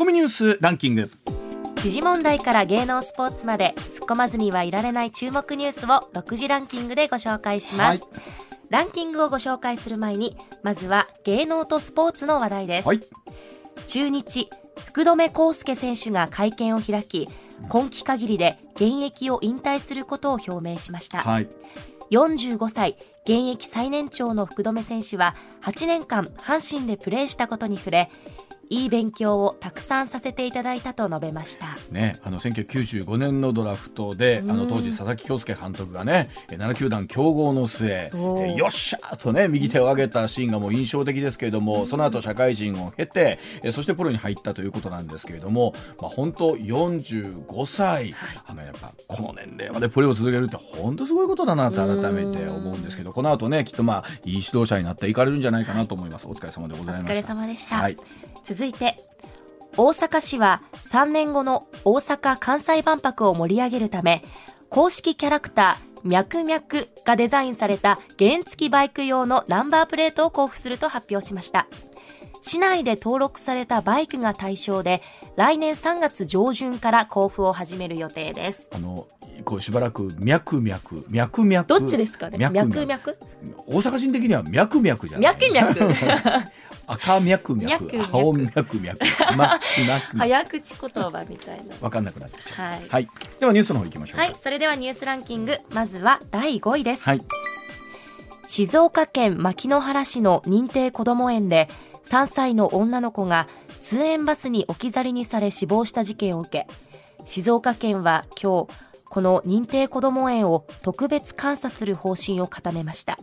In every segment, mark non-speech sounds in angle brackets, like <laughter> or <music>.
コミニュースランキング。時事問題から芸能スポーツまで突っ込まずにはいられない注目ニュースを独自ランキングでご紹介します、はい、ランキングをご紹介する前にまずは芸能とスポーツの話題です、はい、中日福留孝介選手が会見を開き今季限りで現役を引退することを表明しました、はい、45歳現役最年長の福留選手は8年間阪神でプレーしたことに触れいい勉強をたくさんさせていただいたと述べました。ね、あの1995年のドラフトで、あの当時佐々木恭介監督がね、7球団競合の末、えよっしゃとね右手を上げたシーンがもう印象的ですけれども、その後社会人を経て、えそしてプロに入ったということなんですけれども、まあ本当45歳、あのやっぱこの年齢までプレーを続けるって本当すごいことだなと改めて思うんですけど、この後ねきっとまあいい指導者になっていかれるんじゃないかなと思います。お疲れ様でございました。お疲れ様でした。はい。続いて大阪市は3年後の大阪・関西万博を盛り上げるため公式キャラクターミャクミャクがデザインされた原付バイク用のナンバープレートを交付すると発表しました。市内で登録されたバイクが対象で来年3月上旬から交付を始める予定です。あのこうしばらく脈脈脈脈どっちですかね？脈脈大阪人的には脈脈じゃない。脈脈 <laughs> 赤脈脈青脈脈早口言葉みたいな。分かんなくなってきちゃう、はい、はい、ではニュースの方いきましょうはい。それではニュースランキング。まずは第5位です、はい、静岡県牧之原市の認定こども園で3歳の女の子が通園バスに置き去りにされ死亡した事件を受け静岡県は今日この認定こども園を特別監査する方針を固めました。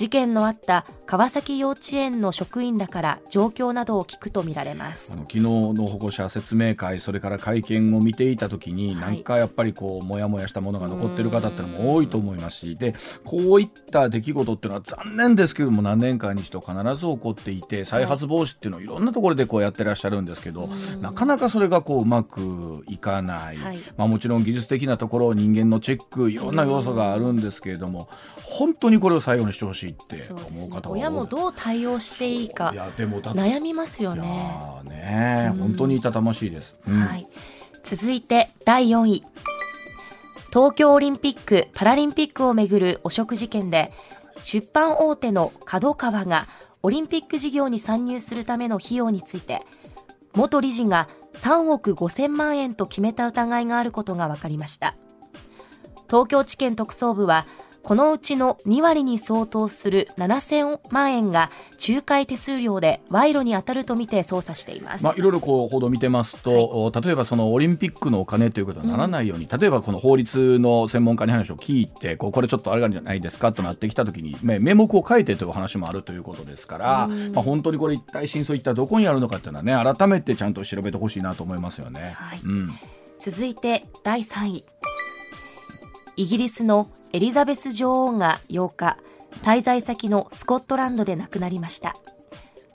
事件のあった川崎幼稚園の職員らから状況などを聞くとみられます。あの昨日の保護者説明会それから会見を見ていた時に、はい、なんかやっぱりこうもやもやしたものが残っている方ってのも多いと思いますしでこういった出来事っていうのは残念ですけども何年間に一度必ず起こっていて再発防止っていうのをいろんなところでこうやってらっしゃるんですけどなかなかそれがこううまくいかない、はい、まあ、もちろん技術的なところ人間のチェックいろんな要素があるんですけれども本当にこれを最後にしてほしいって思う方は、ね、親もどう対応していいか悩みますよね。ね、本当に痛たましいです、うん、はい、続いて第4位。東京オリンピック・パラリンピックをめぐる汚職事件で出版大手の KADOKAWA がオリンピック事業に参入するための費用について元理事が3億5000万円と決めた疑いがあることが分かりました。東京地検特捜部はこのうちの2割に相当する7000万円が仲介手数料で賄賂に当たるとみて捜査しています、まあ、いろいろこう報道を見てますと、はい、例えばそのオリンピックのお金ということにならないように、うん、例えばこの法律の専門家に話を聞いてこうこれちょっとあれなんじゃないですかとなってきたときに、名目を変えてという話もあるということですから、うん、まあ、本当にこれ一体真相一体どこにあるのかというのはね改めてちゃんと調べてほしいなと思いますよね。はい、うん、続いて第3位。イギリスのエリザベス女王が8日滞在先のスコットランドで亡くなりました。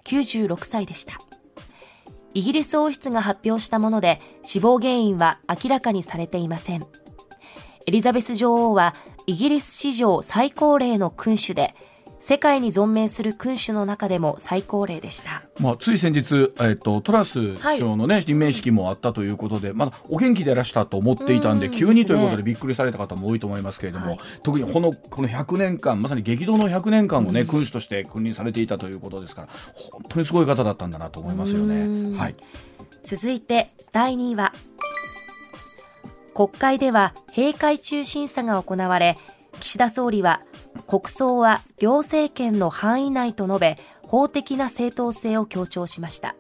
96歳でした。イギリス王室が発表したもので死亡原因は明らかにされていません。エリザベス女王はイギリス史上最高齢の君主で世界に存命する君主の中でも最高齢でした、まあ、つい先日、えーと、トラス首相の、ね、はい、任命式もあったということでまだお元気でいらしたと思っていたんで急にということでびっくりされた方も多いと思いますけれども、はい、特にこのこの100年間まさに激動の100年間を、ね、君主として君臨されていたということですから本当にすごい方だったんだなと思いますよね。はい、続いて第2位は国会では閉会中審査が行われ岸田総理は国葬は行政権の範囲内と述べ法的な正当性を強調しました。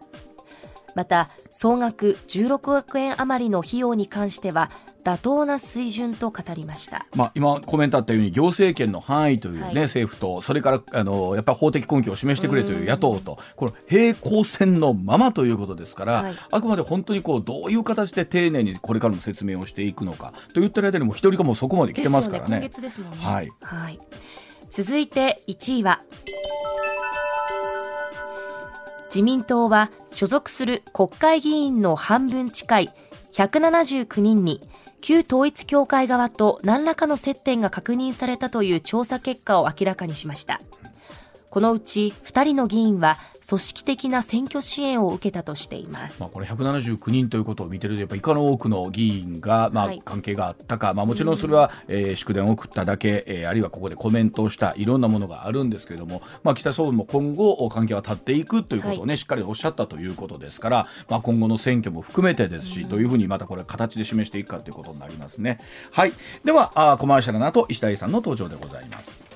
また総額16億円余りの費用に関しては妥当な水準と語りました、まあ、今コメントあったように行政権の範囲というね、はい、政府とそれからあのやっぱり法的根拠を示してくれという野党とこの平行線のままということですから、はい、あくまで本当にこうどういう形で丁寧にこれからの説明をしていくのかと言ってる間にも一人かもそこまで来てますからね。ねね。はい、はい、続いて1位は自民党は所属する国会議員の半分近い179人に旧統一教会側と何らかの接点が確認されたという調査結果を明らかにしました。このうち2人の議員は組織的な選挙支援を受けたとしています、まあ、これ179人ということを見てるとやっぱいかの多くの議員が、まあ、関係があったか、はい、まあ、もちろんそれは、えー、祝電を送っただけ、えー、あるいはここでコメントをしたいろんなものがあるんですけれども、まあ、北総理も今後関係は立っていくということをね、はい、しっかりおっしゃったということですから、まあ、今後の選挙も含めてですし、うん、どういうふうにまたこれ形で示していくかということになりますね。はい、ではあコマーシャルの後石田さんの登場でございます。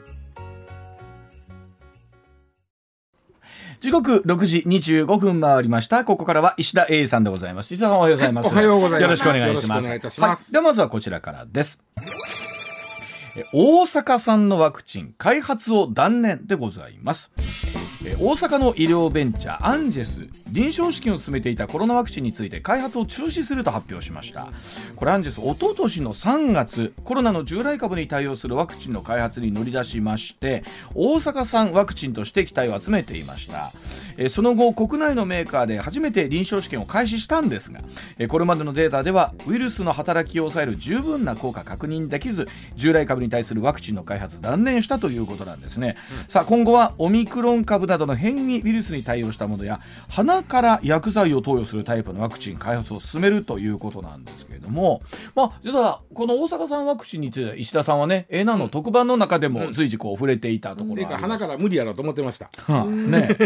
時刻6時25分回りました。ここからは石田英さんでございます。石田さんおはようございます。おはようございます。よろしくお願いします。はい、ではまずはこちらからです。大阪産のワクチン開発を断念でございます。大阪の医療ベンチャーアンジェス臨床試験を進めていたコロナワクチンについて開発を中止すると発表しました。これアンジェス一昨年の3月コロナの従来株に対応するワクチンの開発に乗り出しまして大阪産ワクチンとして期待を集めていました。その後国内のメーカーで初めて臨床試験を開始したんですがこれまでのデータではウイルスの働きを抑える十分な効果確認できず従来株に対するワクチンの開発断念したということなんですね、うん、さあ今後はオミクロン株などの変異ウイルスに対応したものや鼻から薬剤を投与するタイプのワクチン開発を進めるということなんですけれども、まあ、実はこの大阪産ワクチンについて石田さんはね A ナの特番の中でも随時こう触れていたところが、うん、鼻から無理やろうと思ってました。ね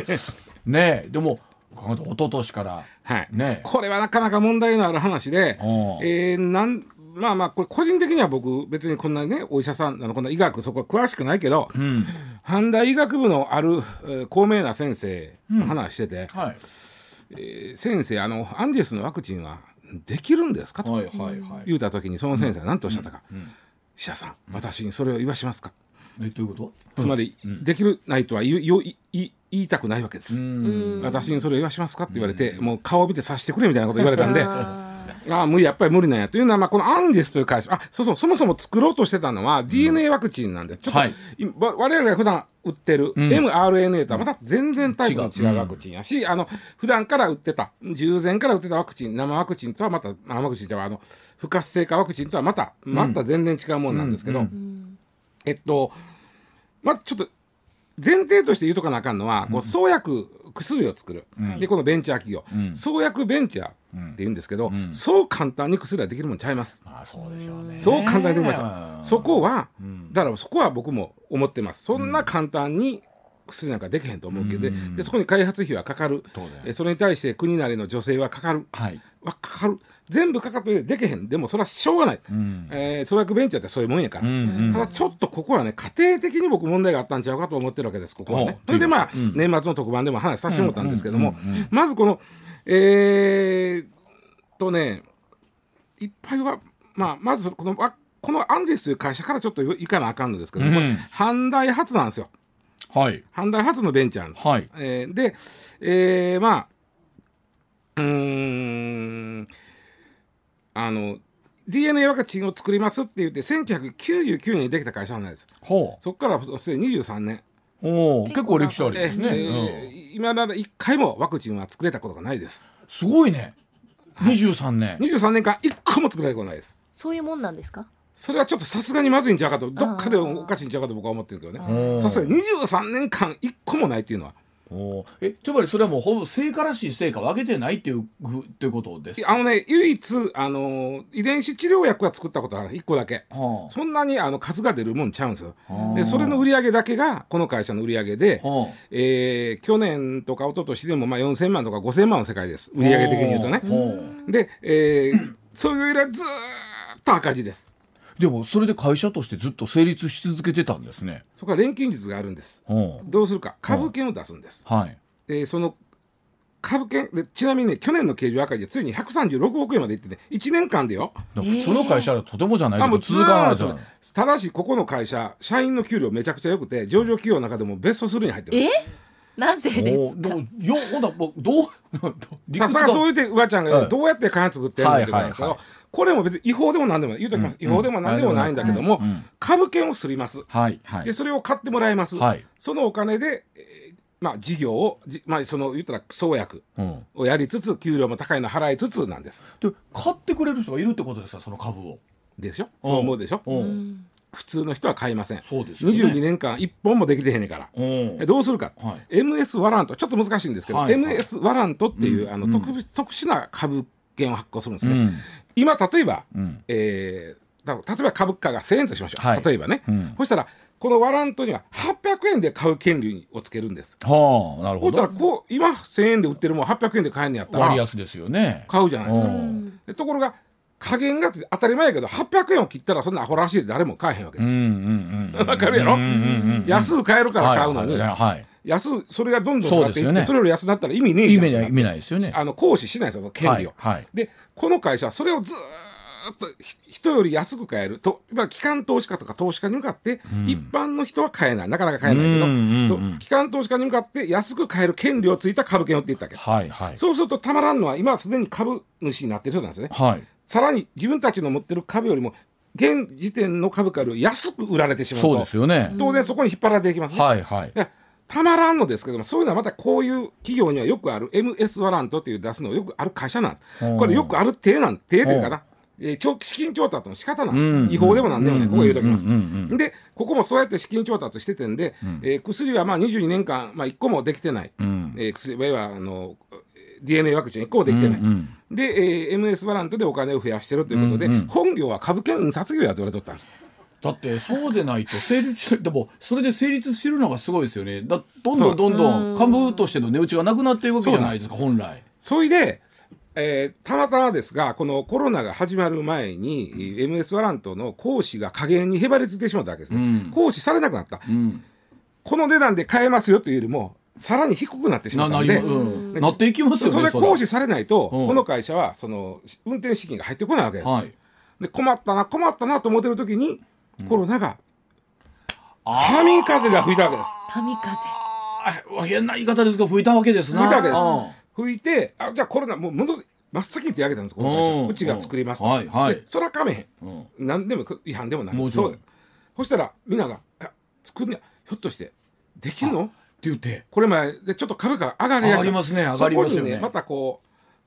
ねでも一昨年から、はい。ね、これはなかなか問題のある話で、えー、なんまあまあこれ個人的には僕別にこんなねお医者さんあのこんな医学そこは詳しくないけど、うん、阪大医学部のある、えー、高名な先生と話してて、うんはい、えー、先生あのアンディスのワクチンはできるんですか？と、はいはいはい、言うた時にその先生は何とおっしゃったか「うん、医者さん私にそれを言わしますか?」えどういうこと？つまり、できるないとは言い言いたくないわけです。私にそれを言わしますか？って言われて、もう顔を見て察してくれみたいなこと言われたんで。<laughs> ああ無理やっぱり無理なんや。というのは、まあ、このアンディスという会社あそうそうそもそも作ろうとしてたのは DNA ワクチンなんでちょっと、はい、我々が普段売ってる、mRNA とはまた全然タイプの違う。ワクチンやし、うん、あの普段から売ってた従前から売ってたワクチン生ワクチンとはまた生ワクチンではあの不活性化ワクチンとはまたまた全然違うもんなんですけど、えっとまずちょっと前提として言うとかなあかんのは、こう創薬薬を作る、でこのベンチャー企業、創薬ベンチャーって言うんですけど、そう簡単に薬はできるもんちゃいます。あそうでしょうね。そう簡単にできるもんちゃうそこは、だからそこは僕も思ってます。そんな簡単に薬なんかできへんと思うけど、でそこに開発費はかかる。そ,、それに対して国なりの女性はかかる、はい、はかかる。全部かかってできへん。でもそれはしょうがない、うん、えー、創薬ベンチャーってそういうもんやから、うんうん、ただちょっとここはね家庭的に僕問題があったんちゃうかと思ってるわけですここはね。それでまあ、うん、年末の特番でも話させてもらったんですけども、まずこのえー、とねいっぱいはまあまずこのこのアンディスという会社からちょっといかなあかんのですけど、うん、阪大発なんですよ。はい、阪大発のベンチャーです。はい。えー、で、えー、まあうんあの DNA ワクチンを作りますって言って1999年にできた会社なんです。ほう。そこからすでに23年おお結構歴史ありですね、えー、今だ1回もワクチンは作れたことがないです。すごいね。23年、はい、23年間1個も作れたことないです。そういうもんなんですか？それはちょっとさすがにまずいんちゃうかとどっかでおかしいんちゃうかと僕は思ってるけどね。さすがに23年間1個もないっていうのはおえつまりそれはもうほぼ成果らしい成果を上げてないっていうっていうことですあのね唯一あの遺伝子治療薬は作ったことある1個だけ、はあ、そんなにあの数が出るもんちゃうんですよ、はあ、でそれの売り上げだけがこの会社の売り上げで、はあ、えー、去年とか一昨年でもまあ4000万とか5000万の世界です。売り上げ的に言うとね、で、えー、そういう以来ずっと赤字ですでもそれで会社としてずっと成立し続けてたんですね。そこは錬金術があるんです。どうするか？株券を出すんです、はい、えー、その株券でちなみにね去年の経常赤字でついに136億円までいってね1年間でよ。普通の会社はとてもじゃない。けど続かないじゃないただしここの会社社員の給料めちゃくちゃ良くて上場企業の中でもベスト3に入ってますなぜですおでもよほんだもうどう <laughs> 理さ屈が。さそう言ってうわちゃんがはい。どうやって金作ってるのって言うんですけどはいはいはい。これも別に違法でも何でもない。言うときます、違法でも何でもないんだけども、うん。株券をすります。はいはい。でそれを買ってもらいます、はい。そのお金で、えーまあ、事業をじ、まあ、その言ったら創薬うん。をやりつつ給料も高いの払いつつなんです。で買ってくれる人がいるってことですか？その株を。でしょ？そう思うでしょ？ううんん普通の人は買いません。そうですよね。22年間一本もできてへんねんから。どうするか、はい。MS ワラント。ちょっと難しいんですけど、はいはい。MS ワラントっていう、うん。あの特別特殊な株券を発行するんですね、うん。今例えば、うん。えーだ例えば株価が1000円としましょう、はい。例えばね、うん。そしたらこのワラントには800円で買う権利をつけるんです。はあなるほど。こう今1000円で売ってるもん800円で買えんのやったら割安ですよね。買うじゃないですか。ところが加減が当たり前やけど800円を切ったらそんなアホらしいで誰も買えへんわけです、わかるやろうんうんうんうん安く買えるから買うのに、安いそれがどんどん下がっていってそ,、れより安くなったら意味ねえじゃん意味ない意味ないですよね。あの行使しないですよ権利を、はいはい。でこの会社はそれをずーっとひ人より安く買えるといわゆる機関投資家とか投資家に向かって、ん。一般の人は買えない。なかなか買えないけど、と機関投資家に向かって安く買える権利をついた株券を売っていったわけ、はいはい。そうするとたまらんのは今すでに株主になってる人なんですよね。はいさらに自分たちの持ってる株よりも現時点の株価より安く売られてしまうと。そうですよね。当然そこに引っ張られていきます。ね、はいはい。たまらんのですけどもそういうのはまたこういう企業にはよくある MS ワラントっていう出すのよくある会社なんです。うん。これよくある手なん手というかな、えー長期資金調達の仕方なんです、うん。違法でもなんでもない、ここ言うときます、うん。うん。うん。でここもそうやって資金調達しててんで、えー薬はまあ22年間、まあ、1個もできてない、うん。えー薬いわゆるあの DNA ワクチン1個もできてない、うんうん。で、えー MS ワラントでお金を増やしてるということで、うんうん。本業は株券印刷業やと言われとったんです。だってそうでないと成立でもそれで成立してるのがすごいですよね。だどんどんどんどん株としての値打ちがなくなっていくわけじゃないですか本来。それで、えーたまたまですが、このコロナが始まる前に、えー MS ワラントの講師が加減にへばりついてしまったわけですね、うん。講師されなくなった、うん。この値段で買えますよというよりも、さらに低くなってしまなったで、なんりうん。なっていきますよねそれ。講師されないと、うん。この会社はその運転資金が入ってこないわけです。はい。で困ったな、困ったなと思ってる時に、コロナが、神風が吹いたわけです。神風。あ変な言い方ですが吹いたわけですな。吹いたわけです。うん。吹いて、あじゃあコロナ、もうもの真っ先に手挙げたんです、この会うん。社。うちが作りますと。はいはい。でそれはかめへん。うん。何でも違反でもない。もちろん。そう。だそしたらみんなが「あ作んねやひょっとしてできるの?」って言ってこれ前でちょっと株価上がりやりますね上がりますよね。そこにねまたこ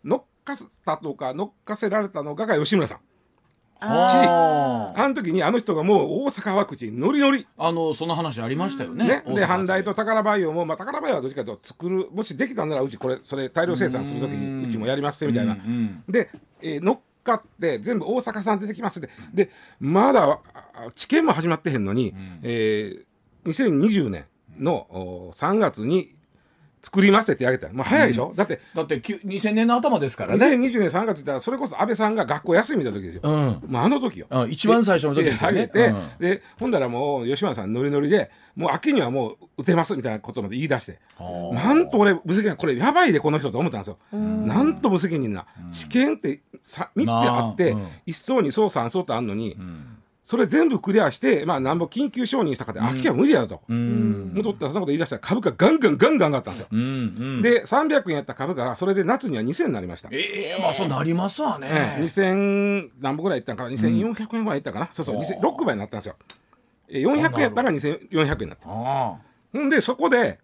う乗っかせたとか乗っかせられたのが吉村さん。あー。あ。の時にあの人がもう大阪ワクチンノリノリ。あのその話ありましたよねね、で阪大と宝バイオも、まあ、宝バイオはどっちかというと作るもしできたんならうちこれそれ大量生産する時うん。にうちもやりますみたいな、うんうん。で、えー乗っかって全部大阪産出てきますででまだあ治験も始まってへんのに、えー2020年のお3月に作りますって手挙げた。もう早いでしょ、だってだってきゅ2000年の頭ですからね。2020年3月って言ったらそれこそ安倍さんが学校休みの時ですよ、うん。もうあの時よ、うん一番最初の時ですよね。げて、うん。でほんだらもう吉村さんノリノリでもう秋にはもう打てますみたいなことまで言い出して。ーなんと俺無責任これやばいでこの人と思ったんですよ。なんと無責任な、試験ってさ3つあって、まあうん。1層2層3層とあんのに、んそれ全部クリアしてまあなんぼ緊急承認したかで、秋は無理やと、うん。戻ったらそんなこと言い出したら株価ガンガンガンガン上がったんですよ。うんうん。で300円やった株価がそれで夏には2000円になりました。ええまあそうなりますわね、ええ2000何ぼぐらいいったんかな？2400円ぐらいいったかな、そうそう2000 6倍になったんですよ。え400円やったのが2400円になった。ほんでそこで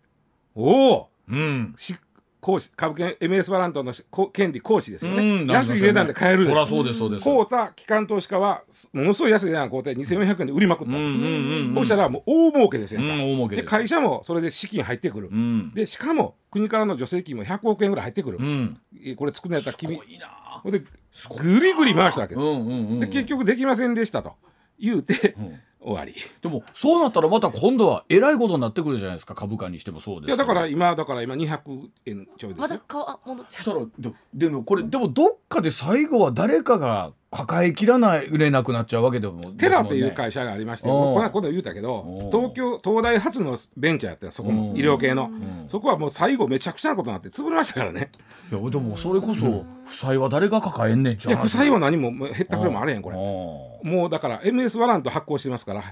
おおうん。し行使株券 MS ワラントの権利行使ですよね、うん安い値段で買えるんです。そうですそうです。買うた機関投資家はものすごい安い値段買うて2400円で売りまくったんですよ、うん。そうしたらもう大儲けですよ、うん大儲けで会社もそれで資金入ってくる、うん。でしかも国からの助成金も100億円ぐらい入ってくる、うん。えこれ作るんやったら君すごいな。ほんでぐりぐり回したわけです、結局できませんでしたと。言うて、ん終わり。でもそうなったらまた今度はえらいことになってくるじゃないですか。株価にしてもそうですいやだから今だから今200円ちょいでよ。ますだ顔あ戻っちゃらででもこれでもどっかで最後は誰かが抱えきらない売れなくなっちゃうわけでもテラという会社がありまして、うん。このこと言うたけどうん。東京東大初のベンチャーやったよそこもうん。医療系の、ん。そこはもう最後めちゃくちゃなことになって潰れましたからね。いやでもそれこそ負債は誰が抱えんねんちゃいうや負債は何ももう減ったくれもあれへんこれ。れもうだから MS ワラント発行してますから。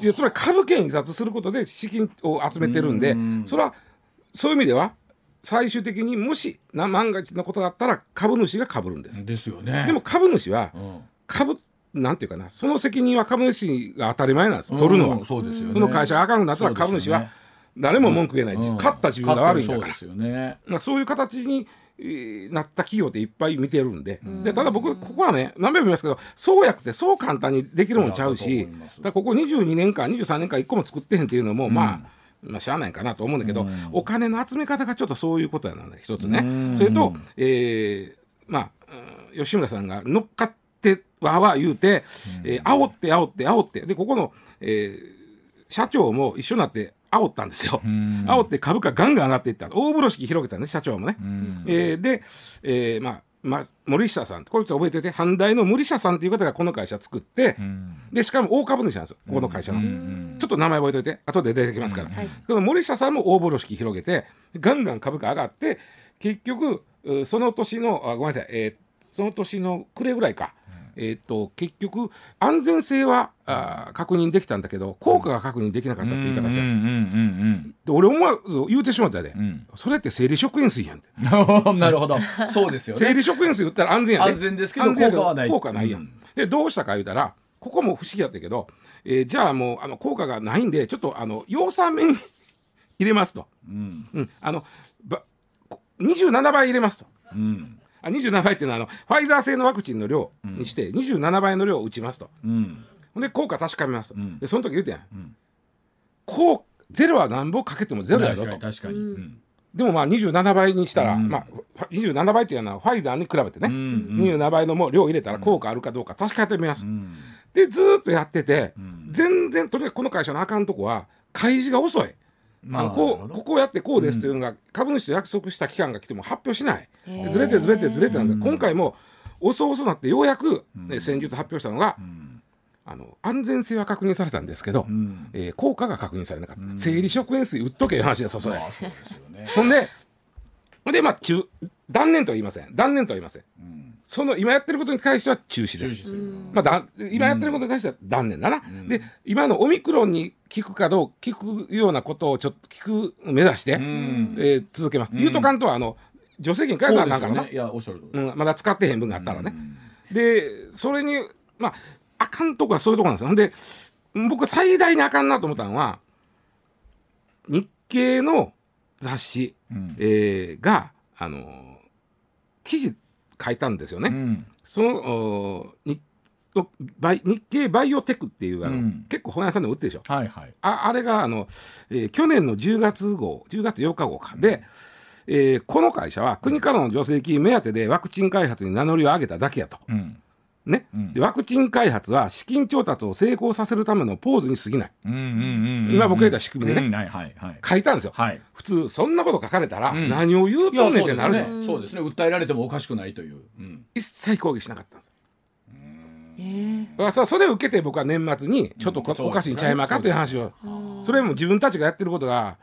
いやつまり株券印刷することで資金を集めてるんでうんそれはそういう意味では最終的にもしな万が一のことだったら株主がかぶるんです。ですよね。でも株主はうん。株なんていうかなその責任は株主が当たり前なんです取るのは、うんそうですよね。その会社があかんくなったら株主は誰も文句言えない、うん。勝った自分が悪いんだから。そうですよね。まあそういう形に、えーなった企業っていっぱい見てるんで,、でただ僕ここはね何べも言いますけどそうやってそう簡単にできるもんちゃういしやだここ22年間23年間1個も作ってへんっていうのも、まあまあしゃあないかなと思うんだけど、うん。お金の集め方がちょっとそういうことやなんだ一つね、うん。それと、えーまあ、うん吉村さんが乗っかってわーわー言うて、えー煽って煽って煽って。でここの、えー社長も一緒になって煽ったんですよ。ん。煽って株価ガンガン上がっていった。大風呂敷広げたね社長もね。うん。えーで、えーまあまあ、森下さん。これちょっと覚えておいて。阪大の森下さんという方がこの会社作って、うん。でしかも大株主なんですよ。ここの会社の、うんちょっと名前覚えておいて。後で出てきますから、はい。この森下さんも大風呂敷広げてガンガン株価上がって結局うその年のあごめんなさい、えーその年の暮れぐらいか、えー、と結局安全性はあ確認できたんだけど効果が確認できなかったっていう言い方した、う。んうんうんで俺思わず言うてしまったで、うん。それって生理食塩水やん <laughs> なるほど。そうですよね。生理食塩水言ったら安全やで。安全ですけど効果はない。効果ないやん、うん。でどうしたか言うたらここも不思議やったけど、えーじゃあもうあの効果がないんでちょっとあの葉酸麺入れますと、うん。うん、あのばこ27倍入れますと。うんあ27倍っていうのはあのファイザー製のワクチンの量にして27倍の量を打ちますと。うん。で効果確かめますと、うん。でその時言うてんやん、ん。こうゼロは何ぼかけてもゼロやぞと。確かに確かに。うん。でもまあ27倍にしたら、うん。まあ、ファ27倍っていうのはファイザーに比べてね、うんうん。27倍のもう量入れたら効果あるかどうか確かめてみます、うん。でずーっとやってて、ん。全然とにかくこの会社のあかんとこは開示が遅い。あのこうここをやってこうですというのが、株主と約束した期間が来ても発表しない、ずれてずれてずれてなんです、今回も遅々なってようやく、ね先日発表したのが、ん。あの安全性は確認されたんですけど、ん。えー効果が確認されなかった、生理食塩水売っとけいう話ですよそれあそうですよね。ほんでほんでまあ中断念とは言いません。断念とは言いません。うん。その今やってることに対しては中止です。中止するまあ、だ今やってることに対しては断念だな、で今のオミクロンに効くかどう効くようなことをちょっと聞く目指して、ん。えー続けます、言うとかんとはあの助成金返さなあかんからね。いやおっしゃる通り。うん、まだ使ってへん分があったらね、でそれにまああかんとこはそういうとこなんですよ。ほんで僕最大にあかんなと思ったのは日経の雑誌、ん。えーがあのー記事書いたんですよね。うん。そのお日バイ日経バイオテクっていうあの、うん。結構本屋さんでも売ってるでしょ。はいはい。ああれがあの、えー去年の10月号10月8日号か。で、えーこの会社は国からの助成金目当てでワクチン開発に名乗りを上げただけやと。うん。ね。でワクチン開発は資金調達を成功させるためのポーズに過ぎない。今僕が言った仕組みでね。うんはいはいはい。書いたんですよ、はい。普通そんなこと書かれたらん。何を言うとんねんそうですってなるじゃん、ね。そうですね。訴えられてもおかしくないという。うん。一切抗議しなかったんですえそそれを受けて僕は年末にちょっとおかしいんちゃいまかという話を。それも自分たちがやってることが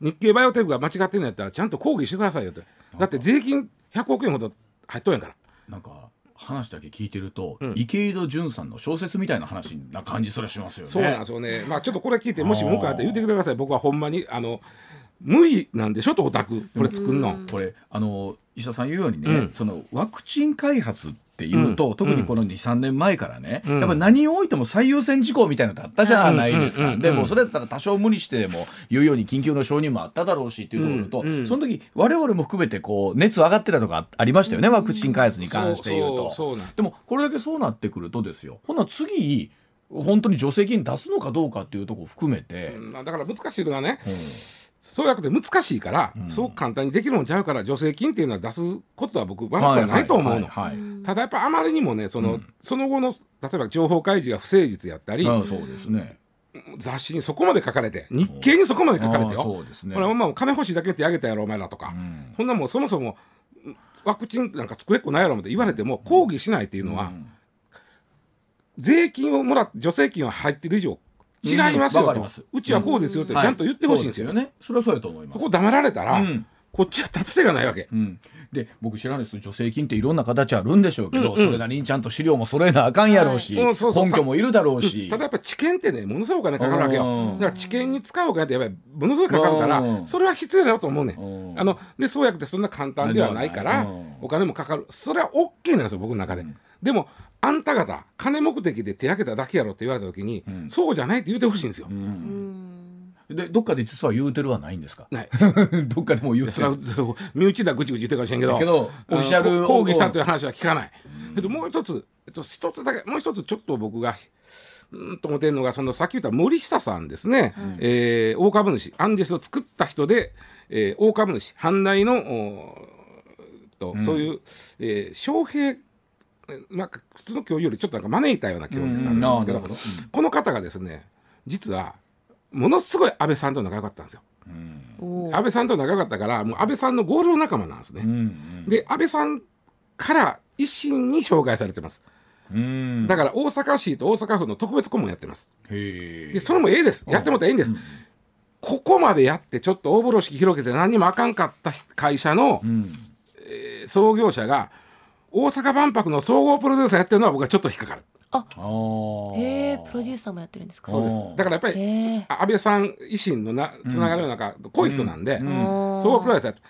日経バイオテクが間違ってるんやったらちゃんと抗議してくださいよと。だって税金100億円ほど入っとんやから。なんか話だけ聞いてると、ん。池井戸潤さんの小説みたいな話な感じそれしますよね。そうなんですよね。まあちょっとこれ聞いてもし文句あって言ってください。僕はほんまにあの無理なんでしょとオタク。これ作んの。これあの石田さん言うようにね、うん。そのワクチン開発っていうと、うん。特にこの23年前からね、うん。やっぱ何を置いても最優先事項みたいなのってあったじゃないですか、でもそれだったら多少無理してでも言うように緊急の承認もあっただろうしっていうところと、うんうんその時我々も含めてこう熱上がってたとかありましたよね、ワクチン開発に関して言うと。でもこれだけそうなってくるとですよ。ほな次本当に助成金出すのかどうかっていうところを含めて、うんだから難しいのがね、うんそうやって難しいから、そう簡単にできるもんちゃうから助成金っていうのは出すことは僕悪くはないと思うの。はいはいはいただやっぱあまりにもねその、その後の例えば情報開示が不誠実やったり、うんそうですね。雑誌にそこまで書かれて日経にそこまで書かれてよ。そうですね。ほらまあ金欲しいだけってあげたやろお前らとか、んほんなもんそもそもワクチンなんか作れっこないやろって言われても抗議しないっていうのは、うん税金をもらって助成金は入ってる以上違いますよと、す。うちはこうですよってちゃんと言ってほしいんですよ。ね。それはそうやと思います。そこ黙られたら、うん。こっちは立つ手がないわけ。うん、で僕知らないです。助成金っていろんな形あるんでしょうけど、それなりにちゃんと資料も揃えなあかんやろうし、はい。うんそうそう。根拠もいるだろうし、ただやっぱり知見ってねものすごいお金かかるわけよ。うん。だから知見に使うお金ってやっぱりものすごいかかるからうん。それは必要だと思うねうん。あので創薬ってそんな簡単ではないからうん。お金もかかる。それは OK なんですよ僕の中で、でもあんた方金目的で手挙げただけやろって言われた時に、そうじゃないって言ってほしいんですよ、でどっかで実は言うてるはないんですか？ない。<laughs> どっかでも言うてそれはる <laughs> 身内ではぐちぐち言ってるかもしれんけどけどオフィシャル抗議したという話は聞かない、えっと、もう一つ、えっと、一つだけもう一つちょっと僕がうんと思ってるのがそのさっき言った森下さんですね、えー大株主アンジェスを作った人で、えー大株主阪大のおと、そういう、えー、翔平えーなんか普通の教授よりちょっとなんか招いたような教授さんなんですけど,、ど。この方がですね実はものすごい安倍さんと仲良かったんですよ。安倍さんと仲良かったからもう安倍さんの合同仲間なんですね。うんで安倍さんから維新に紹介されてます。うん。だから大阪市と大阪府の特別顧問やってます。でそれもええです。やってもらええんです、ここまでやってちょっと大風呂敷広げて何にもあかんかった会社の、うん。えー創業者が大阪万博の総合プロデューサーやってるのは僕はちょっと引っかかる。あー。へえプロデューサーもやってるんですか？そうです。だからやっぱり安倍さん維新のなつながりの中、濃い人なんで、うん。総合プロデューサーやって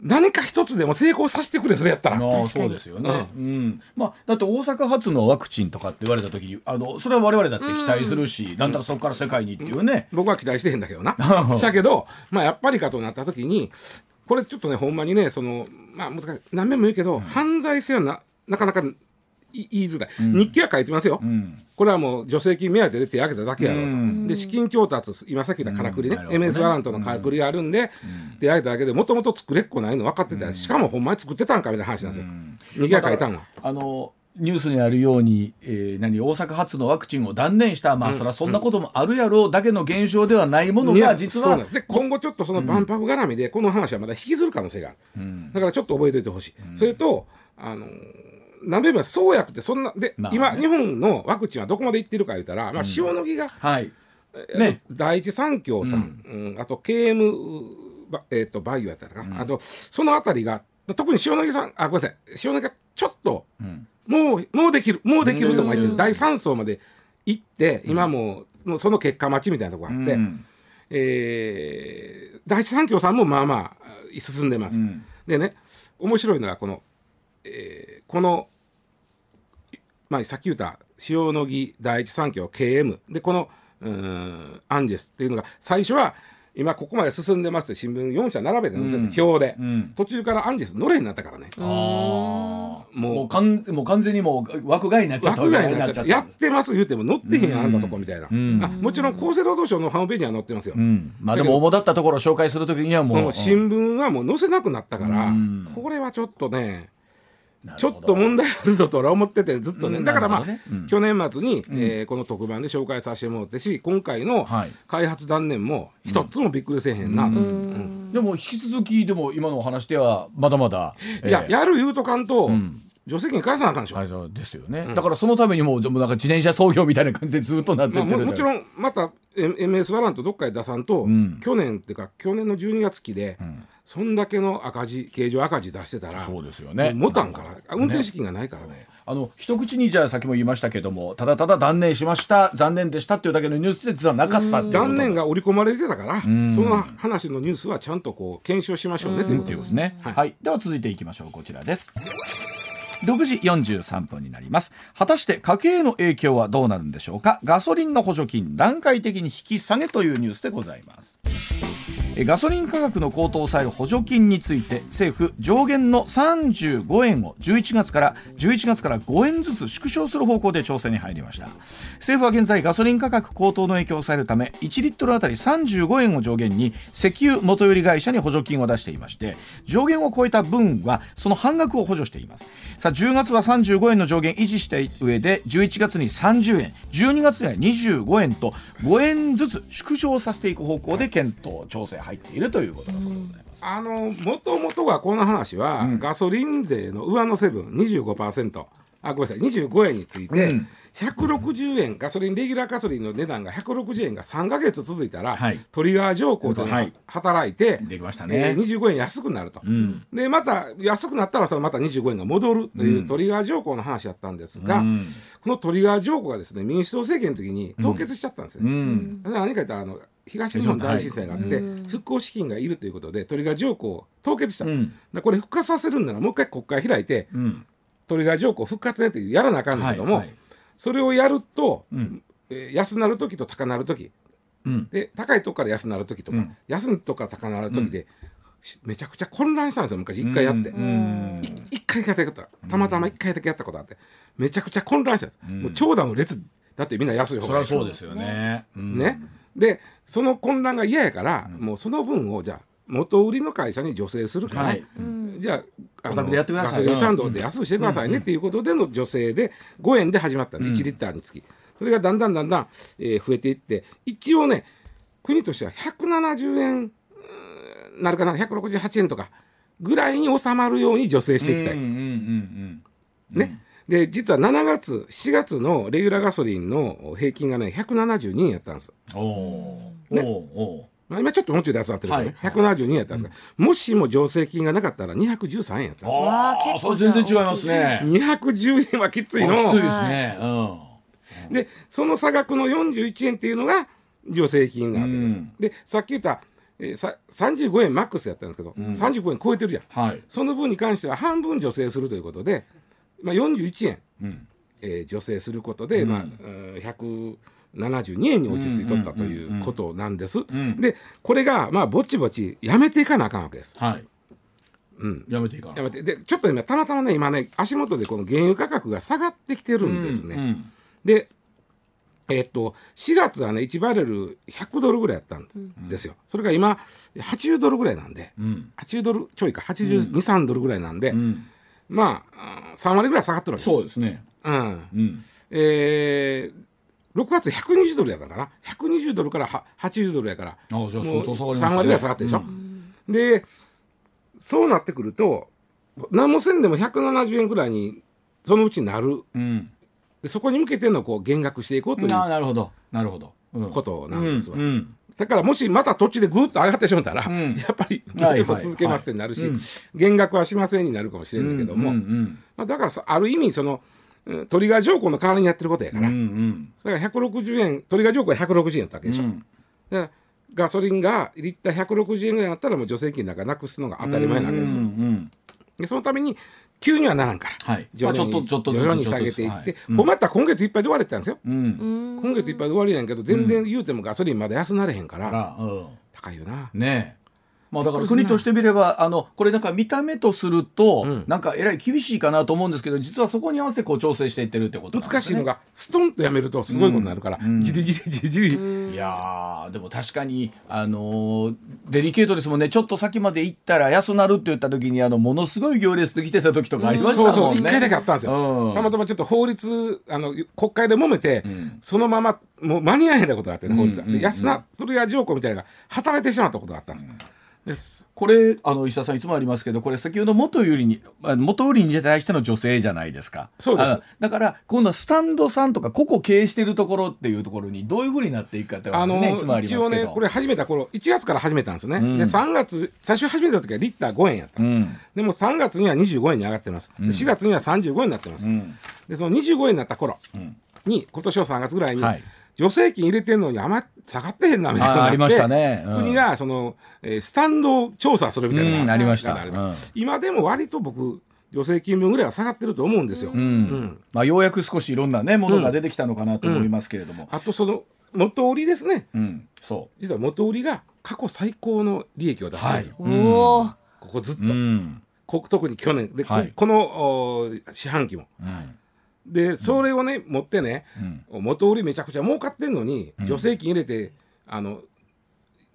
何か一つでも成功させてくれそれやったら、そうですよね、うん。まあ、だって大阪発のワクチンとかって言われた時にあのそれは我々だって期待するし、なんだかそこから世界にっていうね、僕は期待してへんだけどな。だけど、まあ、やっぱりかとなった時にこれちょっとねほんまにねその、まあ、難しい。何遍も言うけど、犯罪性はななかなかい言いづらい、日記は書いてますよ、うん。これはもう助成金目当てで手挙げただけやろうと、うん。で資金調達今さっき言ったからくりね,、うん。ね MS ワラントのからくりがあるんで、手挙げただけでもともと作れっこないの分かってた、しかもほんまに作ってたんかみたいな話なんですよ、日記は書いたんは。あのニュースにあるように、えー、何大阪発のワクチンを断念した。まあ、そりゃそんなこともあるやろうだけの現象ではないものが実は。で今後ちょっとその万博絡みでこの話はまだ引きずる可能性がある、だからちょっと覚えておいてほしい、それとあの何べも創薬ってそんなで、まあね。今日本のワクチンはどこまでいってるか言ったら、まあ、塩野義が、はい。えね。第一三共さん、うん。あと KM バ,、えー、とバイオやったかな、あとそのあたりが特に塩野義さんあごめんなさい。塩野義がちょっと、もうもうできるもうできるとか言って、第三層まで行って今もうもうその結果待ちみたいなとこがあって。うん。えー第一三共さんもまあまあ進んでます。うん。でね面白いのがこの、えーこの、まあ、さっき言った塩野義第一三共 KM でこのうーんアンジェスっていうのが最初は今ここまで進んでますって新聞4社並べて載ってて、表で、うん。途中からアンジェス乗れになったからね。あー。ももううかんもう完全にもう枠外になっちゃった枠外になっちゃってやってます言うても載ってへんやんあんなとこみたいな、ん。あもちろん厚生労働省のホームページには載ってますよ、うん、まあでも主だったところを紹介するときにはもう、もう新聞はもう載せなくなったから、うん。これはちょっとねちょっと問題あるぞと俺は思っててずっとね、うんだからまあ、ね。うん。去年末に、えーこの特番で紹介させてもらってし今回のはい。開発断念も一つもびっくりせえへんな。と、うん。でも引き続きでも今のお話ではまだまだ、いや、えー。やる言うとかんと、ん。助成金返さなあかんでしょ、会社ですよね、だからそのためにもうでもなんか自転車操業みたいな感じでずっとなってまあ、ってるももちろんまた MS ワラントどっかで出さんと、ん。去年っていうか去年の12月期で、んそんだけの赤字経常赤字出してたらそうですよね持たんから運転資金がないからねあの一口にじゃあ先も言いましたけどもただただ断念しました残念でしたっていうだけのニュースで実はなかった断念が織り込まれてたから、んその話のニュースはちゃんとこう検証しましょうねということでということですすね。はいはい、では続いていきましょう。こちらです。6時43分になります。果たして家計への影響はどうなるんでしょうか。ガソリンの補助金段階的に引き下げというニュースでございます。ガソリン価格の高騰を抑える補助金について政府上限の35円を11月から11月から5円ずつ縮小する方向で調整に入りました。政府は現在ガソリン価格高騰の影響を抑えるため1リットルあたり35円を上限に石油元売り会社に補助金を出していまして上限を超えた分はその半額を補助しています。さあ10月は35円の上限維持した上で11月に30円12月には25円と5円ずつ縮小させていく方向で検討調整入っているということだそうでございます。あのもともとはこの話は、ガソリン税の上乗せ分25%あごめんなさい25円について、うん。160円ガソリンレギュラーガソリンの値段が160円が3か月続いたら、はい。トリガー条項というのがはい。働いて、できましたえねー、25円安くなると。うん。でまた安くなったらそのまた25円が戻るといううん。トリガー条項の話だったんですが、うん。このトリガー条項がですね民主党政権の時に凍結しちゃったんですよ。うん。何か言ったらあの東日本大震災があって、うん。復興資金がいるということでトリガー条項を凍結した、うん。らこれ復活させるんならもう一回国会開いてうん。トリガー条項復活ねってやらなあかんだけども、はいはいそれをやると、うん。えー安なる時と高なる時。うん。で高いとこから安なる時とか、うん。安いとこから高なる時で、しめちゃくちゃ混乱したんですよ昔。一回やって。一回だけやった。ことたまたま一回だけやったことあって。めちゃくちゃ混乱したんです、うん。もう長蛇の列。だってみんな安い方そがいいりゃそうですよね。うん。ね、でその混乱が嫌やから、もうその分をじゃあ元売りの会社に助成するから、はい。うん。じゃああお宅でやってくださいガソリンスタンドで安くしてくださいねっていうことでの助成で5円で始まったんで、うん。1リッターにつき。それがだんだんだんだん、えー増えていって一応ね国としては170円なるかな168円とかぐらいに収まるように助成していきたい。うんうんうん。ね、で実は7月7月のレギュラーガソリンの平均がね172円やったんです。うんおーね。おーまあ、今ちょっともうちょい安なってるからね、はい。172円やったんですが、もしも助成金がなかったら213円やったんです。よ。あわあ結構あそれ全然違いますね。210円はきついの。あきついですね。うん。でその差額の41円っていうのが助成金なわけです。うん。でさっき言った、えーさ35円マックスやったんですけど、35円超えてるやん。はい。その分に関しては半分助成するということで、まあ、41円、うん。えー助成することで、うん。まあ、うん172円に落ち着いとったということなんです。ん。でこれがまあぼちぼちやめていかなあかんわけです。はい。うん。やめていいかやめて。でちょっと今たまたまね今ね足元でこの原油価格が下がってきてるんですね。うんでえっと4月はね1バレル100ドルぐらいやったんですよ。それが今80ドルぐらいなんで。うん。80ドルちょいか82、3ドルぐらいなんで、うんまあ3割ぐらい下がってるわけです。そうですね。うん。うん。えー、6月120ドルやったかな？120ドルからは80ドルやから。あじゃあもう相当下がりましたね。3割ぐらい下がってるでしょ、うでそうなってくると何もせんでも170円ぐらいにそのうちなる。うん。でそこに向けてのこう減額していこうというななるほど。なるほど。うん。ことなんですわ、うんうんだからもしまた土地でぐっと上がってしまったら、うん。やっぱりもうちょっと続けますってなるし、はい。はい減額はしませんになるかもしれんだけども、うんうんまあ、だからさある意味そのうんトリガー条項の代わりにやってることやから、うんうん。それから160円トリガー条項は160円やったわけでしょ、うんだからガソリンがリッター160円ぐらいだったらもう助成金なんかなくすのが当たり前なわけですよ、うんうん。でそのために急にはならんから、はい。まあ徐々にちょっとちょっとずつ徐々に下げていって、はい。ほん。まやったら今月いっぱいで終われてたんですよ、うん。うん。今月いっぱいで終わりやんけど全然言うてもガソリンまだ安なれへんから、あうん。高いよな。ねえまあだから国としてみればあのこれなんか見た目とすると、うん。なんかえらい厳しいかなと思うんですけど実はそこに合わせてこう調整していってるってことなんですね。難しいのがストンとやめるとすごいことになるから、うん。じりじりじりじり、いやーでも確かにあのーデリケートですもんね。ちょっと先まで行ったら安なるって言った時にあのものすごい行列できてた時とかありましそうそうたもんね。一回だけあったんですよ、うん。たまたまちょっと法律あの国会で揉めて、ん。そのままもう間に合えへんなことがあってね法律が、うん。うん。うん。で安なそれや条項みたいなのが働いてしまったことがあったんです、ですこれあの石田さんいつもありますけどこれ先ほど元売りにあ元売りに対しての女性じゃないですか。そうです。あだから今度はスタンドさんとか個々経営してるところっていうところにどういうふうになっていくかってあのねいつもありますけど。一応ねこれ始めた頃1月から始めたんですね、うん。で3月最初始めた時はリッター5円やった、うん。でも3月には25円に上がってます、で4月には35円になってます、うん。でその25円になった頃ん。に今年の3月ぐらいに、はい助成金入れてんのにあんま下がってへんなみたいになあありましたね。うん。国がその、えースタンドを調査するみたいなのがうんありました。があります今でも割と僕助成金分ぐらいは下がってると思うんですよ、うん。うん。まあ、ようやく少しいろんなねものが出てきたのかなと思いますけれども、あとその元売りですね。うん。そ実は元売りが過去最高の利益を出してるんですよ、はおお、ここずっと、う、うん。こ特に去年。で、こはい。このお四半期も。うんでそれをね、持ってねうん。元売りめちゃくちゃ儲かってんのに、助成金入れてあの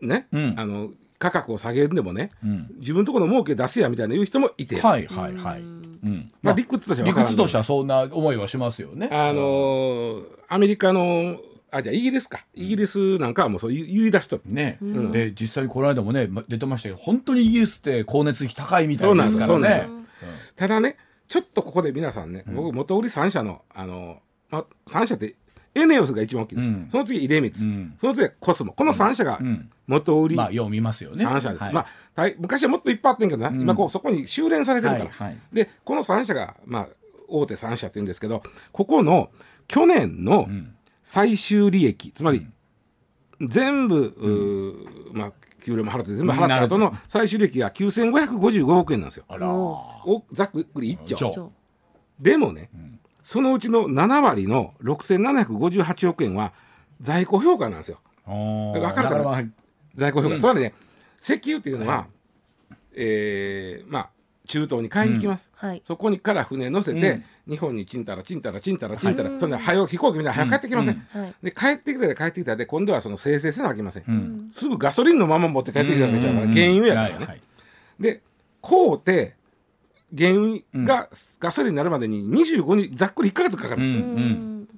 ね、うん。あの価格を下げるんでもねうん。自分のところの儲け出せやみたいな言う人もいて、はいはいはい、うん。まあ、理屈としては理屈としてはそんな思いはしますよね。あのーアメリカのあじゃあイギリスか。イギリスなんかはもうそう言い出しとる。ね、ん。で実際にこの間もねま出てましたけど本当にイギリスって光熱費高いみたそうなんいでですすそうなんでからねす。ただねちょっとここで皆さんね、僕元売り3社のあの、まあ、3社ってエネオスが一番大きいです、うん、その次出光、うん、その次はコスモ。この3社が元売り、まあ、よう見ますよね。3社です、はい、まあ、昔はもっといっぱいあってんけどな、今こうそこに修練されてるから、はいはい、でこの3社が、まあ、大手3社って言うんですけどここの去年の最終利益、つまり全部、まあ給料も払って全部払った後の最終利益が9555億円なんですよ。おざっくり1兆。でもね、そのうちの7割の6758億円は在庫評価なんですよ。だから分かるかな。在庫評価、うん、つまりね石油っていうのは、はい、えー、まあ中東に買いに行きます、うん。はい、そこにから船乗せて、うん、日本にちんたらちんたらちんたらちんたら、はい、そんな早飛行機みたいな早帰ってきません、うん、で帰ってきたで帰ってきたで今度はその生成せなきゃいけません、すぐガソリンのまま持って帰ってきたわけじゃから、原油やからね、はい、でこうて原油がガソリンになるまでに25にざっくり1か月かかる。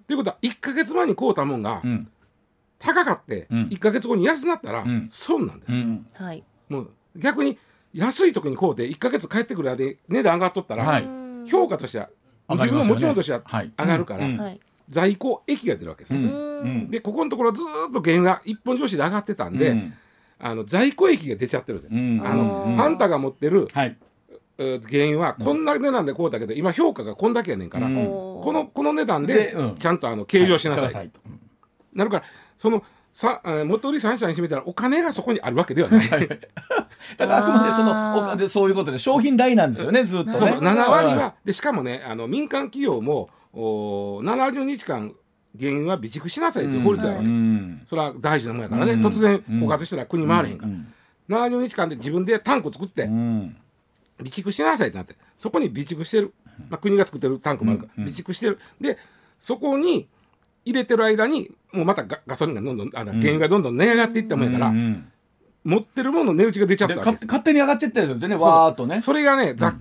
と、いうことは1か月前に買うたもんが高かって1か月後に安なったら損なんです。はい、もう逆に安い時に買うて1か月帰ってくる間で値段上がっとったら、評価としては自分の持ち物としては上がるから、在庫益が出るわけです。でここのところずっと原油が一本上司で上がってたんで、あの在庫益が出ちゃってるんですよ。あのあんたが持ってる、原因はこんな値段でこうだけど、今評価がこんだけやねんから、このこの値段でちゃんとあの計上しなさい,、なるからそのさ元売り3社にしてみたらお金がそこにあるわけではない。<laughs> だからあくまでそのおでそういうことで商品代なんですよねずっとね。そう7割はでしかもねあの民間企業もお70日間原因は備蓄しなさいという法律やわけ、うん、それは大事なもんやからね、うん、突然枯渇したら国回れへんから、うん、70日間で自分でタンク作って、備蓄しなさいってなってそこに備蓄してる、まあ、国が作ってるタンクもあるから、備蓄してる。でそこに入れてる間にもうまたガガソリンがどんどんあの原油がどんどん値上がっていったもんやから、持ってるものの値打ちが出ちゃったわけ勝手に上がっちゃってるんですよねわーっとね。それがねざ、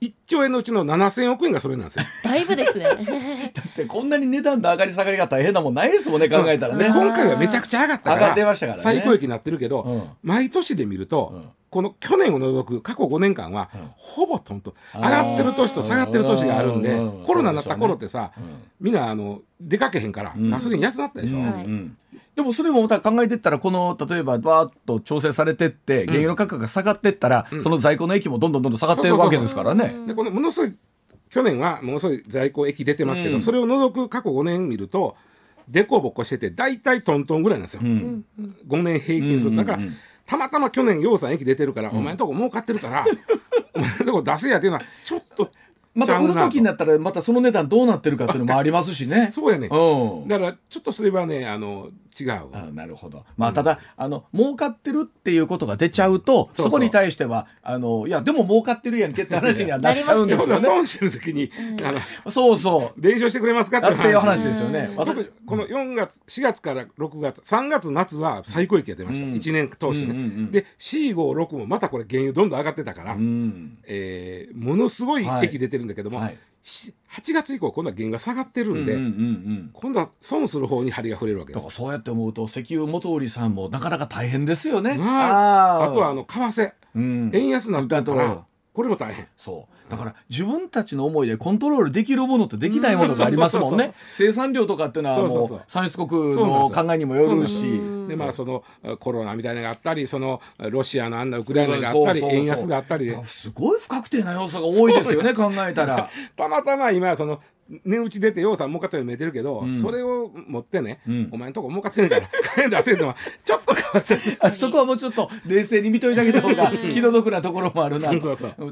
1兆円のうちの7000億円がそれなんですよ。だいぶですね。<laughs> だってこんなに値段の上がり下がりが大変なもんないですもんね考えたらね。<laughs> 今回はめちゃくちゃ上がったから上がってましたから、ね、最高益になってるけど、うん、毎年で見ると、うん、この去年を除く過去5年間は、うん、ほぼとんと上がってる年と下がってる年があるんで、コロナになった頃ってさ、みんなあの出かけへんからガソリン安なったでしょ。うん。でもそれもまた考えていったらこの例えばバーッと調整されてって原油の価格が下がっていったら、その在庫の益もどんどんどんどん下がってるわけですからね。でこのものすごい去年はものすごい在庫益出てますけど、それを除く過去5年見るとでこぼこしてて大体トントンぐらいなんですよ、うん、5年平均すると。だから、たまたま去年洋さん益出てるから、お前のとこ儲かってるから <laughs> お前のとこ出せやっていうのはちょっとまた売る時になったらまたその値段どうなってるかっていうのもありますしね。<laughs> そうやね。うん、だからちょっとすればねあの違う。あなるほど。まあただ、あの儲かってるっていうことが出ちゃうとそこに対してはあのいやでも儲かってるやんけって話にはなっちゃうんですよね。損してる時に、あのそうそう弁償してくれますかっていう話ですよね。私この4月4月から6月3月夏は最高益が出ました。1年通してね。で C56 もまたこれ原油どんどん上がってたから、えー、ものすごい益出てるんだけども。8月以降今度は原油が下がってるんで、うんうんうん、今度は損する方に針が触れるわけです。だからそうやって思うと石油元売さんもなかなか大変ですよね、まあ、あとはあの為替、うん、円安になったらこれも大変。そうだから自分たちの思いでコントロールできるものとできないものがありますもんね。生産量とかっていうのはもう産出国の考えにもよ。るしでまあそのコロナみたいなのがあったりそのロシアのあんなウクライナがあったり円安があったりすごい不確定な要素が多いですよね考えたら。<laughs> たまたま今その値打ち出てようさん儲かったように見えてるけど、うん、それを持ってね、うん、お前んとこ儲かってんから <laughs> 金出せるのはちょっと変わっちゃうそこはもうちょっと冷静に見といてあげた方が気の毒なところもあるな。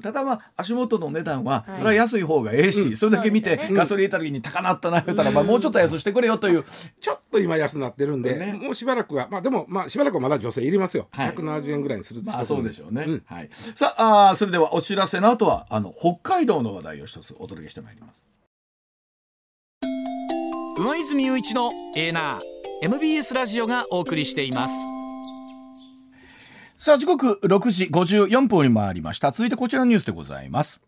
ただまあ足元の値段はそれは安い方がええし、はい、それだけ見て、ね、ガソリン入れた時に高なったな言ったら、まあ、もうちょっと安してくれよという。ちょっと今安なってるんで、ね、もうしばらくはまあでもまあしばらくはまだ女性いりますよ、はい、170円ぐらいにするまあそうでしょうね、うん、はい、さああそれではお知らせの後はあの北海道の話題を一つお届けしてまいります上泉雄一のエーナー MBS ラジオがお送りしています。さあ時刻6時54分に回りました。続いてこちらのニュースでございます。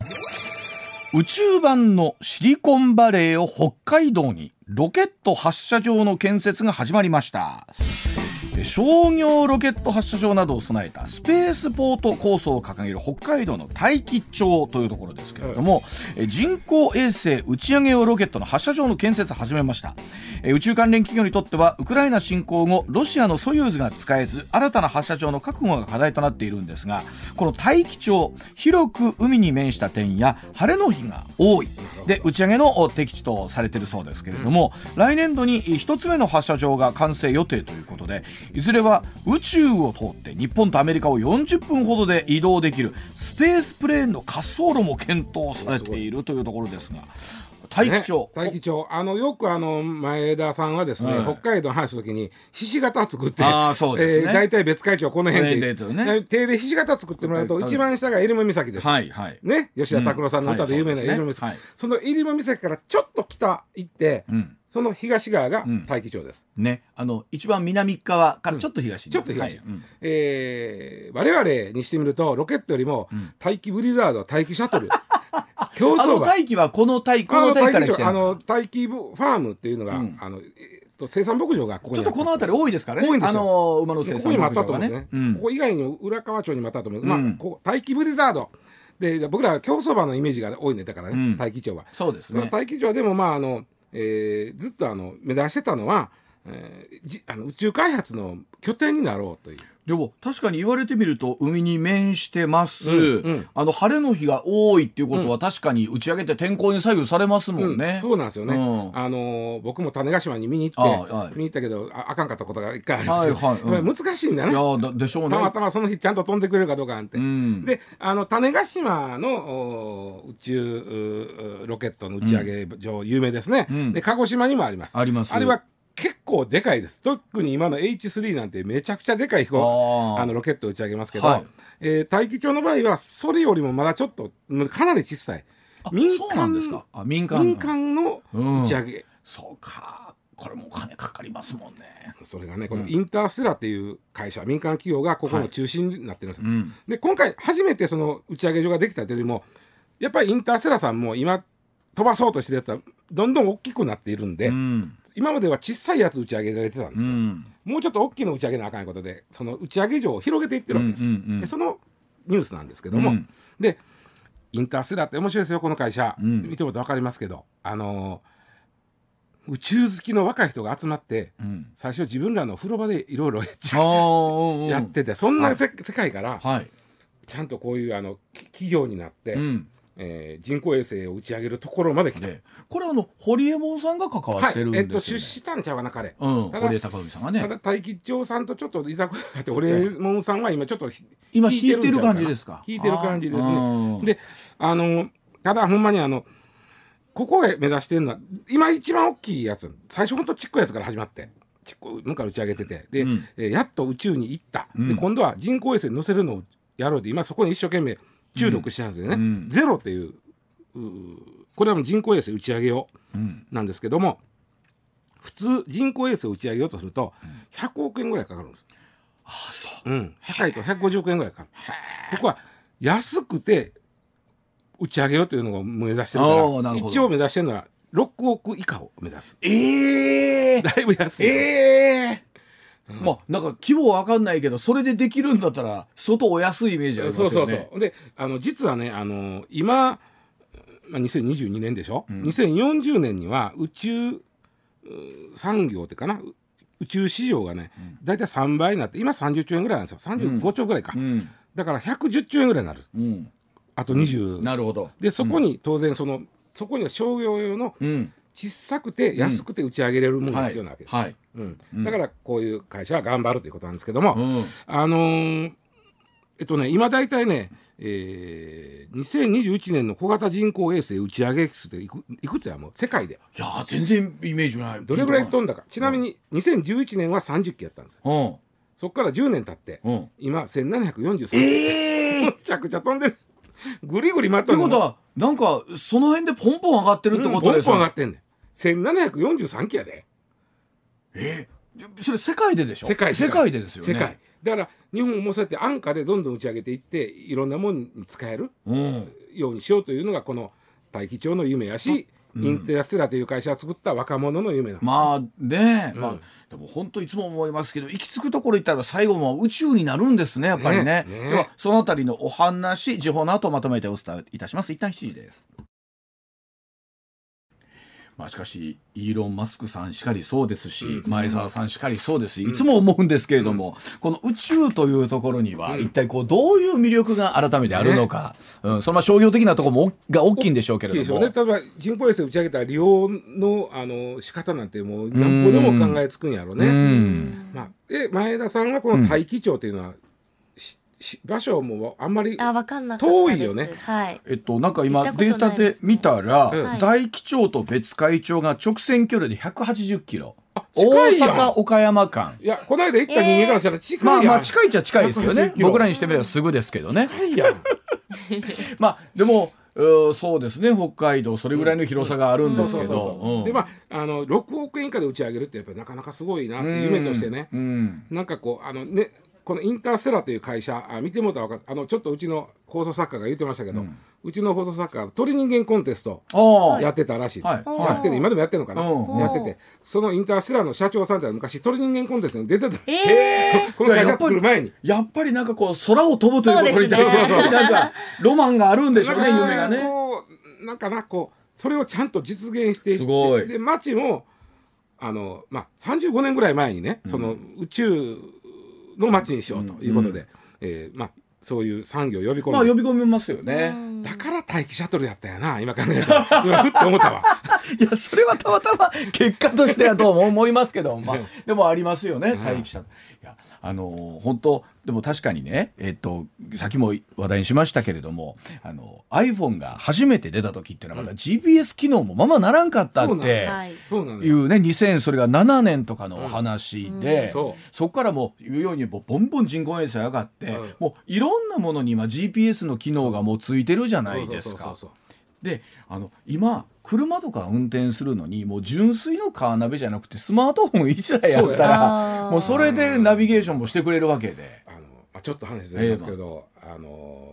宇宙版のシリコンバレーを北海道にロケット発射場の建設が始まりました。商業ロケット発射場などを備えたスペースポート構想を掲げる北海道の大樹町というところですけれども、うん、人工衛星打ち上げ用ロケットの発射場の建設を始めました。宇宙関連企業にとってはウクライナ侵攻後ロシアのソユーズが使えず新たな発射場の確保が課題となっているんですがこの大樹町広く海に面した点や晴れの日が多い。で打ち上げの適地とされているそうですけれども、うん、も来年度に1つ目の発射場が完成予定ということでいずれは宇宙を通って日本とアメリカを40分ほどで移動できるスペースプレーンの滑走路も検討されているというところですが。大気町、ね、大気町。あのよくあの前田さんはですね、はい、北海道の話す時にひし形作ってあそうです、ね、えー、大体別会長この辺で、ね、手でひし形作ってもらうと、一番下が入間岬です、はいはい、ね吉田拓郎さんの歌で有名な入間岬、うんはい、その入間岬からちょっと北行って、うん。その東側が大気町です。うん、ね、あの一番南側からちょっと東に、うん、ちょっと東。はい、うん、えー、我々にしてみるとロケットよりも大気ブリザード、大気シャトル。<laughs> 競走馬。大気はこの大気この大気から来てあの大気ファームっていうのが、あの。と生産牧場がここちょっとこの辺り多いですからね。多いんですよ。あの馬の生産ここにもあったと思うんですね。うん、ここ以外にも浦川町にもあったと思う。まあこう大気ブリザード。で僕らは競走馬のイメージが多いねだからね、大気町は。そうですね。大気町でもまああのえー、ずっとあの目指してたのは、えー、じあの宇宙開発の拠点になろうという。でも確かに言われてみると海に面してます、うんうん、あの晴れの日が多いっていうことは確かに打ち上げて天候に左右されますもんね、うん、そうなんですよね、あのー、僕も種子島に見に行って、はい、見に行ったけどああかんかったことが一回ありますよ、はいはい、難しいんだねいやでしょうね。たまたまその日ちゃんと飛んでくれるかどうかなんて、であの種子島の宇宙ロケットの打ち上げ場、有名ですね、で鹿児島にもあります。あります。あれは結構でかいです。特に今の H3 なんてめちゃくちゃでかい飛行あのロケットを打ち上げますけど、はい、えー、大気町の場合はそれよりもまだちょっとかなり小さい。民間ですか。あ民間民間の打ち上げ、うん、そうか。これもお金かかりますもんね。それがねこのインターステラっていう会社、うん、民間企業がここの中心になってるんです、はいうん、で今回初めてその打ち上げ場ができたというよりもやっぱりインターステラさんも今飛ばそうとしてるやつはどんどん大きくなっているんで、うん今までは小さいやつ打ち上げられてたんですけど、うん、もうちょっと大きいの打ち上げなあかんことでその打ち上げ場を広げていってるわけです、うんうんうん、でそのニュースなんですけども、うん、でインターステラって面白いですよこの会社、うん、見てもら分かりますけど。あのー、宇宙好きの若い人が集まって、最初自分らの風呂場でいろいろやっててそんな世界から、はい、ちゃんとこういうあの企業になって、えー、人工衛星を打ち上げるところまで来て、これあの堀江門さんが関わってるんですよ、ね、はい、えっと出資したんちゃうかな彼、うん、堀江貴文さんがね。ただ大吉町さんとちょっといざこがあって堀江門さんは今ちょっと今引いてる感じですか？引いてる感じですね。であのただほんまにあのここへ目指してるのは今一番大きいやつ。最初ほんとちっこいやつから始まってちっこいのから打ち上げてて。で、うん、えやっと宇宙に行った、うん、で今度は人工衛星に乗せるのをやろうで今そこに一生懸命注力してるんですよね、うん、ゼロっていうこれは人工衛星打ち上げようなんですけども、普通人工衛星を打ち上げようとすると100億円ぐらいかかるんです。ああそう、うん、高いと150億円ぐらいかかる。ここは安くて打ち上げようというのを目指してるから一応目指してるのは6億以下を目指す。ええー、だいぶ安い。ええー。うん、まあなんか規模わかんないけどそれでできるんだったら相当お安いイメージありますよね。そうそうそう。であの実はねあの今まあ、2022年でしょ、うん、2040年には宇宙産業ってかな？宇宙市場がね、うん、大体3倍になって今30兆円ぐらいなんですよ。35兆ぐらいか、うん、だから110兆円ぐらいになる、うん、あと20、なるほど。でそこに当然そのそこには商業用の小さくて安くて打ち上げれるものが必要なわけです、はい。はい、うん、だからこういう会社は頑張るということなんですけども、あのーえっとね、今大体ね、えー、2021年の小型人工衛星打ち上げ数っていくいくつやもう世界で。いや全然イメージない。どれぐらい飛んだか。ちなみに2011年は30機やったんですよ、うん、そこから10年経って、うん、今1743機。えー、めちゃくちゃ飛んでる。ぐりぐり回ってるってことはなんかその辺でポンポン上がってるってことですか、うん、ポンポン上がってんねん1743機やで。えー、それ世界ででしょ？世界世界でですよね。世界。だから日本もそうやって安価でどんどん打ち上げていっていろんなものに使えるようにしようというのがこの大気町の夢やしインテラステラという会社を作った若者の夢なんですまあね、うん。まあでも本当いつも思いますけど行き着くところ行ったら最後も宇宙になるんですねやっぱりね。ねねではそのあたりのお話時報の後まとめてお伝えいたします。一旦7時ですまあしかしイーロン・マスクさんしかりそうですし、前澤さんしかりそうですし、いつも思うんですけれども、この宇宙というところには、一体こうどういう魅力が改めてあるのか、うん、そのまあ商業的なところもが大きいんでしょうけれども。ね例えば人工衛星打ち上げた利用のあの仕方なんてもう何歩でも考えつくんやろうね。うん。まあ、で前田さんがこの大気町というのは、場所もあんまり。遠いよね。はい。えっと、なんか今データで見たら、うん。大気町と別海町が直線距離で180キロ。大阪岡山間。いやこの間行った人間からしたら近いやん、まあまあ近いっちゃ近いですけどね。180キロ。僕らにしてみればすぐですけどね。近いやん。<laughs> まあでもそうですね。北海道それぐらいの広さがあるんですけど。うん。でまああの6億円以下で打ち上げるってやっぱりなかなかすごいなって夢としてね、うん。なんかこうあのねこのインターステラという会社あ見てもらったらあのちょっとうちの放送作家が言ってましたけど、うちの放送作家が鳥人間コンテストやってたらしい、はい。やってて今でもやってるのかな、うん。やってて。そのインターステラの社長さんって昔鳥人間コンテストに出てた。え <laughs> この会社作る前に。やっぱりなんかこう空を飛ぶということに対してなんかロマンがあるんでしょうね夢がね。なんかなこうそれをちゃんと実現していってすごい。で町もあの、まあ、35年ぐらい前にね、その宇宙の町にしようということで、えーまあ、そういう産業を呼び込んで、まあ呼び込みますよね、だから待機シャトルやったよな今考えたら。今ふって思ったわ。<laughs> いやそれはたまたま <laughs> 結果としてはどうも思いますけど、まあ、でもありますよね待機者いやあの本当でも確かにねえっとさっきも話題にしましたけれどもあの iPhone が初めて出た時っていうのはまだ GPS 機能もままならんかったってい。そうね2000それが7年とかのお話で、そう。そこからもう言うようにボンボン人工衛星上がって、うん。もういろんなものに今 GPS の機能がもうついてるじゃないですか。であの今車とか運転するのにもう純粋のカーナビじゃなくてスマートフォン1台やったらやもうそれでナビゲーションもしてくれるわけでちょっと話ずれますけど、あ。の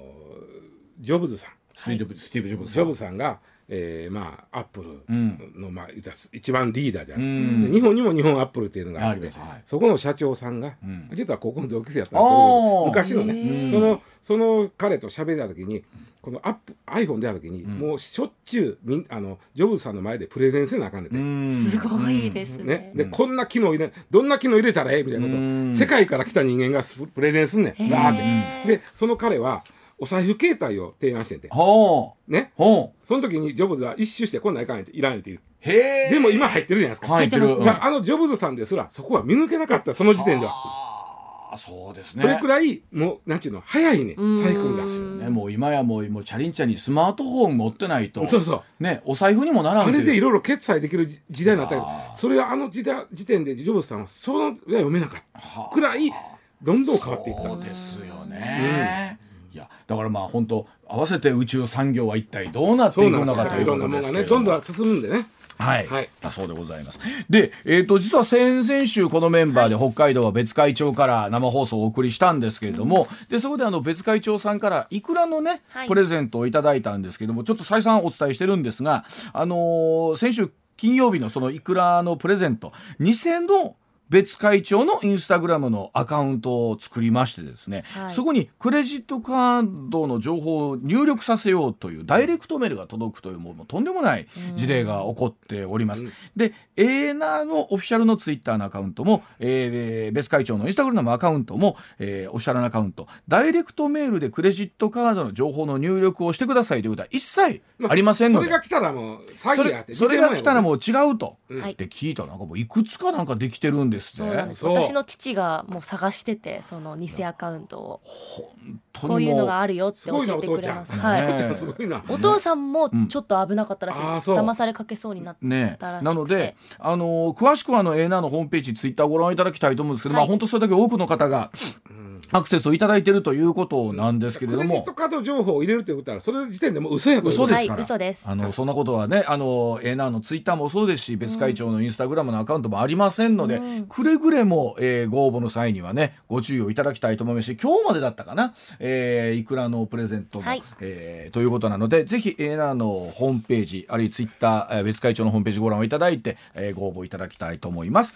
ジョブズさん。スティーブ・ジョブズジョブズさんが、えー、まあアップルん。の、まあ、一番リーダーじゃないですか、日本にも日本アップルっていうのがあってそこの社長さんが、ん。実は高校の同級生やったんですけど昔のへねーそのその彼と喋った時にこのアップ iPhone 出た時に、もうしょっちゅうみんあのジョブズさんの前でプレゼンせなあかんねて、すごいですね。ね、で、こんな機能入れどんな機能入れたらええみたいなこと。を、うん。世界から来た人間がスププレゼンすんねん。へー。ってでその彼はお財布携帯を提案してて。ほう。ね。ほう。その時にジョブズは一周してこんなんいかんやっていらんって言う。へえでも今入ってるじゃないですか、入ってる。ますねだからあのジョブズさんですらそこは見抜けなかったその時点ではあーそうですね。それくらいもうなんちゅうの早いねうん。サイクルがね、もう今やもうもうチャリンチャリンスマートフォン持ってないとそうそう。ねお財布にもならんあれでいろろいろ決済できる時時代になったけどそれはあの時代時点でジョブズさんはそのは読めなかった。くらいどんどん変わっていった。そうですよね、いやだからまあ本当合わせて宇宙産業は一体どうなってそいうくのかということろんなもんがですねどんどん進むんでねはい、はい。だそうでございます。で、えっ、と実は先々週このメンバーで北海道は別会長から生放送をお送りしたんですけれども、でそこであの別会長さんからいくらのね、はい。プレゼントをいただいたんですけども、ちょっと再三お伝えしてるんですが、あのー先週金曜日のそのいくらのプレゼント、2000の別会長のインスタグラムのアカウントを作りましてですね、はい。そこにクレジットカードの情報を入力させようというダイレクトメールが届くというもうとんでもない事例が起こっております。で、エーナーのオフィシャルのツイッターのアカウントも、えー別会長のインスタグラムのアカウントも、えーオフィシャルのアカウント、ダイレクトメールでクレジットカードの情報の入力をしてくださいということは一切ありませんので。それが来たらもう詐そ欺やってれそれが来たらもうう違うと。はい。で聞いたらなんかもういくつかなんかできてるんですです。そう私の父がもう探してて、その偽アカウントを、ここういうのがあるよって教えてくれます。はい。<laughs> な。お父さんもちょっと危なかったらしいです。騙されかけそうになったらしくて。なので、あのー詳しくはあのエーナーのホームページツイッターをご覧いただきたいと思うんですけど、はい。まあ本当それだけ多くの方がアクセスをいただいているということなんですけれども、クレジットカード情報を入れるということはそれ時点でもう嘘やということ。嘘ですから、はい嘘です。あのそんなことはねあのエーナーのツイッターもそうですし別会長のインスタグラムのアカウントもありませんので、くれぐれも、えーご応募の際にはねご注意をいただきたいと思います。し今日までだったかな、えーいくらのプレゼントも、はい。えーということなのでぜひエーナーのホームページあるいはツイッター、えー別会長のホームページご覧をいただいて、えーご応募いただきたいと思います。